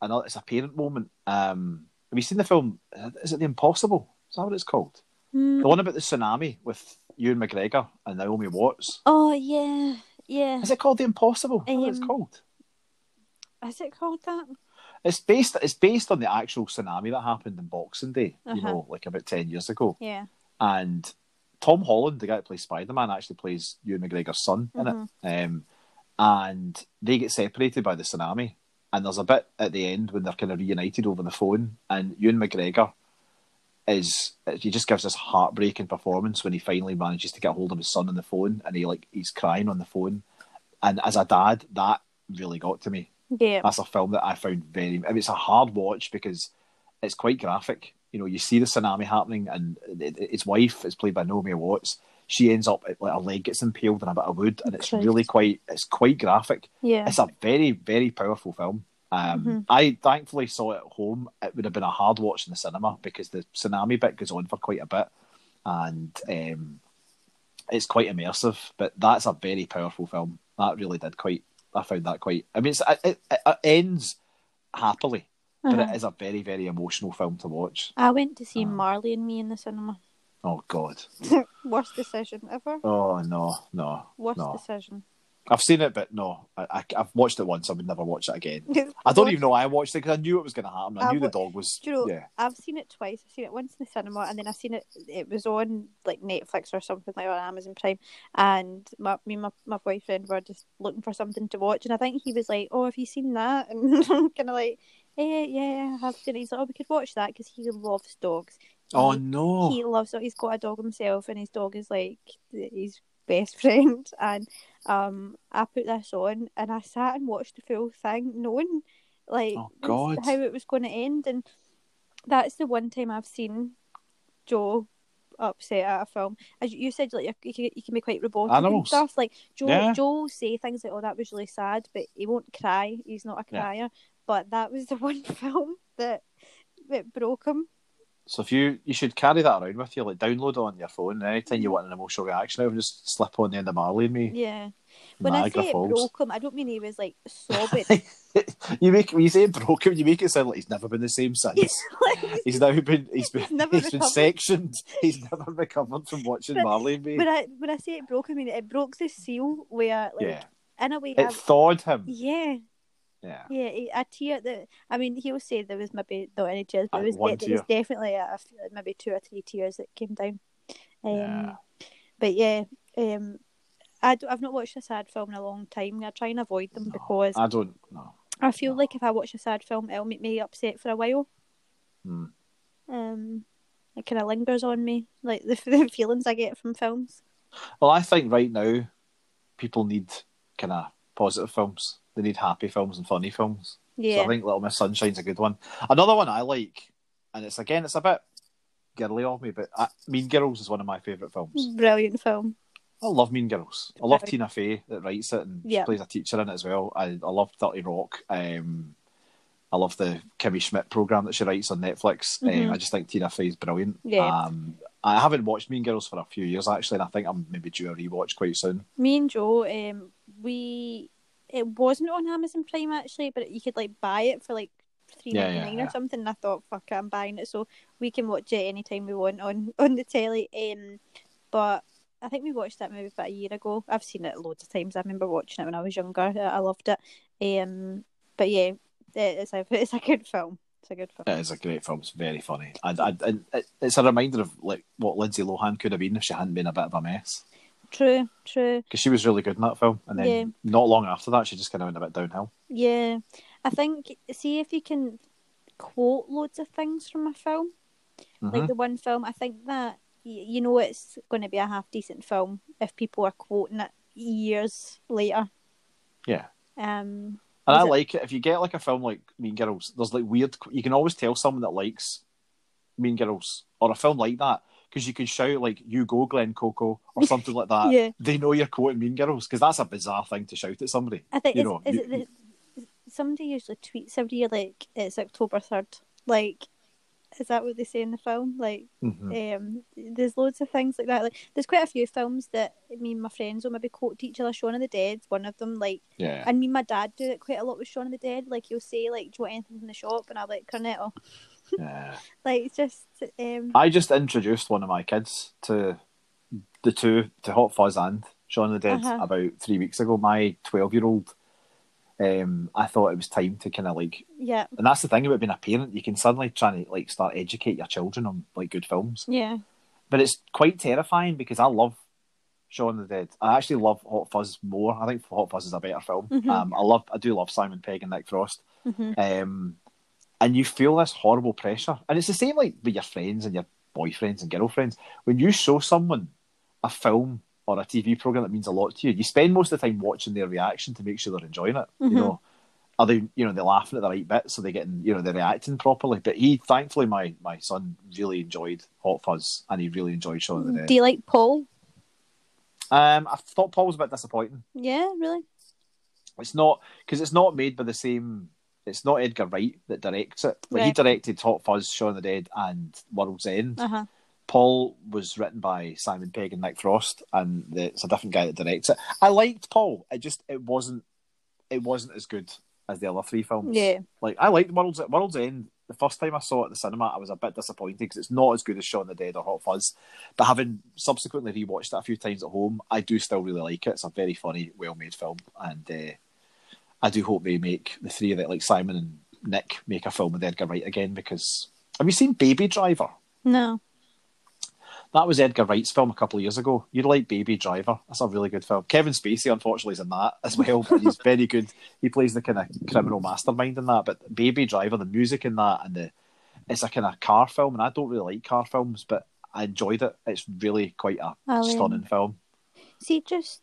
another it's a parent moment. Um, have you seen the film? Is it The Impossible? Is that what it's called? hmm. The one about the tsunami with Ewan McGregor and Naomi Watts. Oh yeah, yeah. Is it called The Impossible? Is that what it's Um, called? Is it called that? It's based. It's based on the actual tsunami that happened in Boxing Day. You Uh-huh. know, like about ten years ago. Yeah. and Tom Holland, the guy that plays Spider Man, actually plays Ewan McGregor's son in Mm-hmm. it. Um, and they get separated by the tsunami. And there's a bit at the end when they're kind of reunited over the phone, and Ewan McGregor is he just gives this heartbreaking performance when he finally manages to get hold of his son on the phone, and he like he's crying on the phone. And as a dad, that really got to me. Yeah. That's a film that I found very. I mean, it's a hard watch because it's quite graphic. You know, you see the tsunami happening, and its wife is played by Naomi Watts. she ends up like her leg gets impaled in a bit of wood, and it's Christ. really quite it's quite graphic. Yeah. It's a very very powerful film. Um, Mhm. I thankfully saw it at home. It would have been a hard watch in the cinema because the tsunami bit goes on for quite a bit, and um, it's quite immersive. But that's a very powerful film. That really did quite. I found that quite. I mean, it's, it, it, it ends happily, but Uh-huh. it is a very very emotional film to watch. I went to see Uh. Marley and Me in the cinema. Oh God. *laughs* Worst decision ever. Oh no no Worst no. decision. I've seen it, but no, I, I've watched it once. I would never watch it again. *laughs* I don't even know why I watched it because I knew it was going to happen. I I knew the dog was. You know, yeah, I've seen it twice. I've seen it once in the cinema, and then I've seen it. It was on like Netflix or something like on Amazon Prime. And my, me and my, my boyfriend were just looking for something to watch, and I think he was like, "Oh, have you seen that?" *laughs* And kind of like, "Yeah, yeah, I have seen it." He's like, "Oh, we could watch that because he loves dogs." Oh He- no! He loves it. He's got a dog himself, and his dog is like his best *laughs* friend. And um, I put this on, and I sat and watched the full thing, knowing like Oh, God. how it was going to end. And that's the one time I've seen Joe upset at a film. As you said, like you can, you can be quite robotic Animals. and stuff. Like Joe, Yeah. Joe will say things like, "Oh, that was really sad," but he won't cry. He's not a Yeah. But that was the *laughs* one film that that broke him. So if you you should carry that around with you, like download it on your phone. Anytime you mm-hmm. want an emotional reaction, out, just slip on the end of Marley and Me. Yeah. When Niagara I say Falls. it broke him, I don't mean he was like sobbing. *laughs* you make when you say broken, you make it sound like he's never been the same since. *laughs* He's now been he's been He's never he's been sectioned. He's never recovered from watching But Marley and Me. when I when I say it broke, I mean it broke the seal where like yeah, in a way. it I've- thawed him. yeah, Yeah, yeah, a tear that I mean he'll say there was maybe not any tears, but it was, de- there was definitely a, maybe two or three tears that came down. Um, Yeah. But yeah, um, I d- I've not watched a sad film in a long time. I try and avoid them because I don't know. I feel no. like if I watch a sad film, it'll make me upset for a while. Hmm. Um, it kind of lingers on me, like *laughs* the, the feelings I get from films. Well, I think right now people need kind of positive films. They need happy films and funny films. Yeah. So I think Little Miss Sunshine's a good one. Another one I like, and it's again, it's a bit girly of me, but uh, Mean Girls is one of my favourite films. brilliant film. I love Mean Girls. I love. Tina Fey that writes it and she plays a teacher in it as well. I, I love 30 Rock. Um, I love the Kimmy Schmidt program that she writes on Netflix. Mhm. Um, I just think Tina Fey's brilliant. Yeah. Um, I haven't watched Mean Girls for a few years actually, and I think I'm maybe due a rewatch quite soon. Me and Joe, um, we it wasn't on Amazon Prime actually, but you could like buy it for like three Yeah, ninety yeah, nine yeah. or something. And I thought, fuck it, I'm buying it, so we can watch it anytime we want on *laughs* on the telly. Um, but I think we watched that movie about a year ago. I've seen it loads of times. I remember watching it when I was younger. I I loved it. Um, but yeah, it's a *laughs* it's a good film. It's a good film. It is a great film. It's very funny. And, and, and it's a reminder of like what Lindsay Lohan could have been if she hadn't been a bit of a mess. True, true. Because she was really good in that film. And then Yeah. not long after that, she just kind of went a bit downhill. Yeah, I think see if you can quote loads of things from a film. Mhm. Like the one film, I think that you know it's going to be a half decent film if people are quoting it years later. yeah. Um, And I it- like it. If you get like a film like Mean Girls, there's like weird. You can always tell someone that likes Mean Girls or a film like that because you can shout like "You go, Glen Coco" or *laughs* something like that. Yeah. They know you're quoting Mean Girls because that's a bizarre thing to shout at somebody. I think You is, know, is you- it the, somebody usually tweets every year like it's October third. Like, is that what they say in the film? Like, Mhm. um, there's loads of things like that. Like, there's quite a few films that me and my friends will maybe quote to each other. Shaun of the Dead's one of them. Like. Yeah. And me and my dad do it quite a lot with Shaun of the Dead. Like he'll say like, "Do you want anything from the shop?" And I'm like, "Cornetto." Yeah. *laughs* Like just um, I just introduced one of my kids to the two to Hot Fuzz and Shaun of the Dead Uh-huh. about three weeks ago. My twelve-year-old. Um, I thought it was time to kind of like yeah, and that's the thing about being a parent you can suddenly try to like start educate your children on like good films yeah, but it's quite terrifying because I love Shaun of the Dead I actually love Hot Fuzz more I think Hot Fuzz is a better film Mhm. um, I love I do love Simon Pegg and Nick Frost hmm um, and you feel this horrible pressure and it's the same like with your friends and your boyfriends and girlfriends when you show someone a film or a TV program that means a lot to you you spend most of the time watching their reaction to make sure they're enjoying it Mhm. you know are they you know they're laughing at the right bits so they're getting you know they're reacting properly but he thankfully my my son really enjoyed Hot Fuzz and he really enjoyed Shaun of the Dead Do you like Paul? Um, I thought Paul was a bit disappointing. Yeah, really. It's not because it's not made by the same. It's not Edgar Wright that directs it. Like, He directed Hot Fuzz, Shaun the Dead, and World's End. Uh huh. Paul was written by Simon Pegg and Nick Frost, and the, it's a different guy that directs it. I liked Paul. It just it wasn't it wasn't as good as the other three films. Yeah. like I liked World's World's End. The first time I saw it at the cinema, I was a bit disappointed because it's not as good as Shaun the Dead or Hot Fuzz. But having subsequently rewatched it a few times at home, I do still really like it. It's a very funny, well-made film, and uh, I do hope they make the three of it, like Simon and Nick, make a film with Edgar Wright again. Because have you seen Baby Driver? No. That was Edgar Wright's film a couple of years ago. You'd like Baby Driver. That's a really good film. Kevin Spacey, unfortunately, is in that as well, but he's very good. He plays the kind of criminal mastermind in that. But Baby Driver, the music in that, and the it's a kind of car film, and I don't really like car films, but I enjoyed it. It's really quite a I'll, um, stunning film. See, just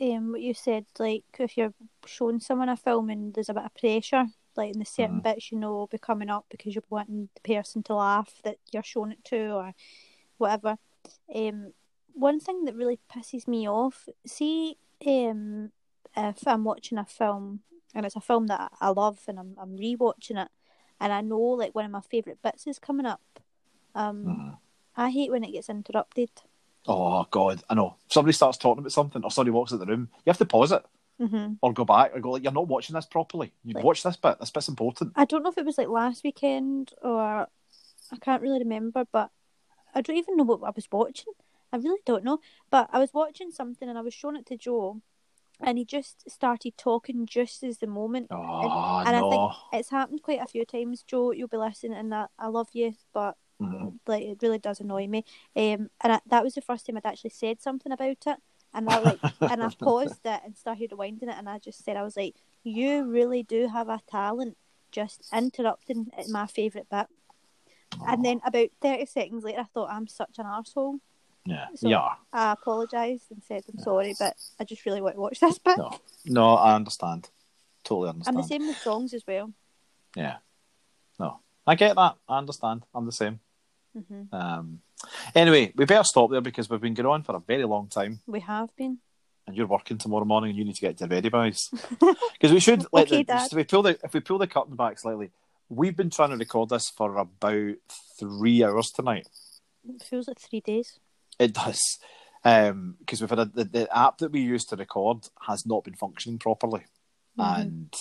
um, what you said, like if you're showing someone a film and there's a bit of pressure, like in the certain Mhm. bits you know will be coming up because you're wanting the person to laugh that you're showing it to or whatever. Um, one thing that really pisses me off, see, um, if I'm watching a film and it's a film that I love and I'm I'm rewatching it, and I know like one of my favourite bits is coming up, um, Mhm. I hate when it gets interrupted. Oh God, I know. If somebody starts talking about something, or somebody walks out the room, you have to pause it hmm or go back or go like, "You're not watching this properly. You Like- watch this bit. This bit's important." I don't know if it was like last weekend or I can't really remember, but I don't even know what I was watching. I really don't know. But I was watching something and I was showing it to Joe, and he just started talking just as the moment. Oh and I no. think it's happened quite a few times, Joe. You'll be listening, and that I love you, but Mhm. like it really does annoy me. Um, and I, that was the first time I'd actually said something about it, and I like, and I paused it and started rewinding it, and I just said, I was like, you really do have a talent, just interrupting at my favourite bit. And then about thirty seconds later, I thought I'm such an asshole." Yeah, so- yeah. I apologised and said I'm sorry, but I just really want to watch this bit. No, no, I understand. Totally understand. I'm the same with songs as well. Yeah. No, I get that. I understand. I'm the same. Hmm Um, anyway, we better stop there because we've been going on for a very long time, We have been. and you're working tomorrow morning, and you need to get to ready, boys. *laughs* Because we should let Okay, the, if we pull the if we pull the curtain back slightly. We've been trying to record this for about three hours tonight. It feels like three days. It does. Because we've had a, the, the app that we use to record has not been functioning properly, Mhm. and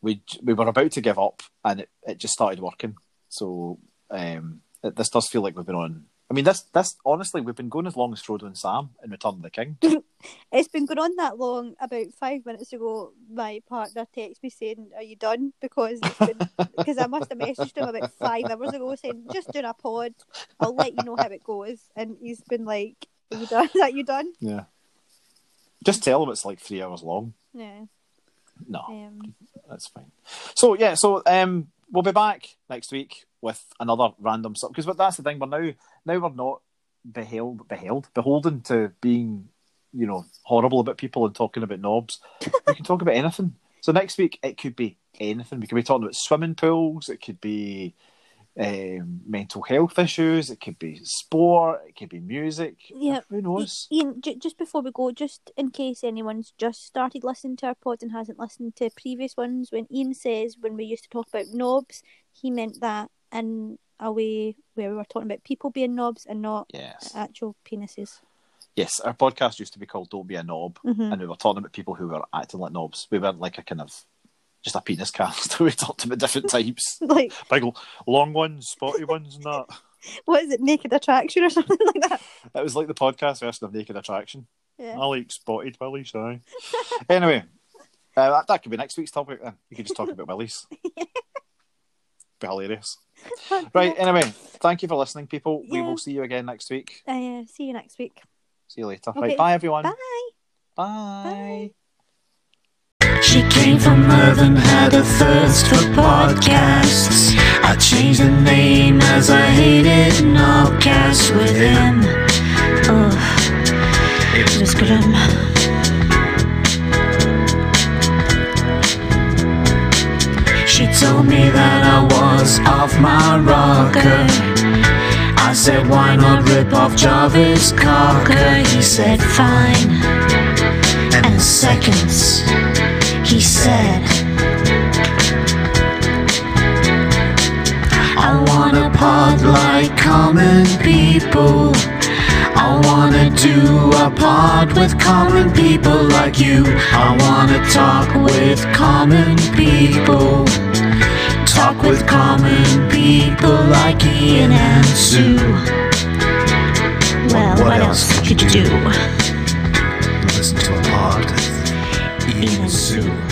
we we were about to give up, and it, it just started working. So um, this does feel like we've been on. I mean, this this honestly, we've been going as long as Frodo and Sam in Return of the King. *laughs* It's been going on that long. About five minutes ago, my partner texted me saying, "Are you done?" Because *laughs* because I must have messaged him about five hours ago saying, "Just doing a pod. I'll let you know how it goes." And he's been like, "Are you done? *laughs* Are you done?" Yeah. Just tell him it's like three hours long. Yeah. No, Um, that's fine. So yeah, so um, we'll be back next week with another random stuff because that's the thing. We're now now we're not beheld beheld beholden to being you know horrible about people and talking about knobs. *laughs* we can talk about anything. So next week it could be anything. We could be talking about swimming pools. It could be um, mental health issues. It could be sport. It could be music. Yeah. Who knows? Ian, j- just before we go, just in case anyone's just started listening to our pod and hasn't listened to previous ones, when Ian says when we used to talk about knobs, he meant that in a way where we were talking about people being knobs and not Yes. actual penises. Yes. Our podcast used to be called "Don't Be a Knob." hmm and we were talking about people who were acting like knobs. We weren't like a kind of just a penis cast. *laughs* we talked about different types, *laughs* Like, big long ones, spotty ones, and that. *laughs* what is it, naked attraction or something like that? It was like the podcast version of Naked Attraction. Yeah. I like spotted willies. sorry. anyway, uh, that, that could be next week's topic. Then you could just talk about willies. be hilarious. Right. Anyway, thank you for listening, people. We will see you again next week. Uh, see you next week. See you later. Okay. Right. Bye, everyone. Bye. Bye. She came from Earth had a thirst for podcasts. I changed the name as I hated Knobcast with him. Oh, it was grim. She told me that I was off my rocker. I said, why not rip off Jarvis Cocker? He said, fine. And seconds, he said, I wanna pod like common people. I wanna do a pod with common people like you. I wanna talk with common people. Talk with common people like Ian and Sue. Well, what else could you do? Even soon.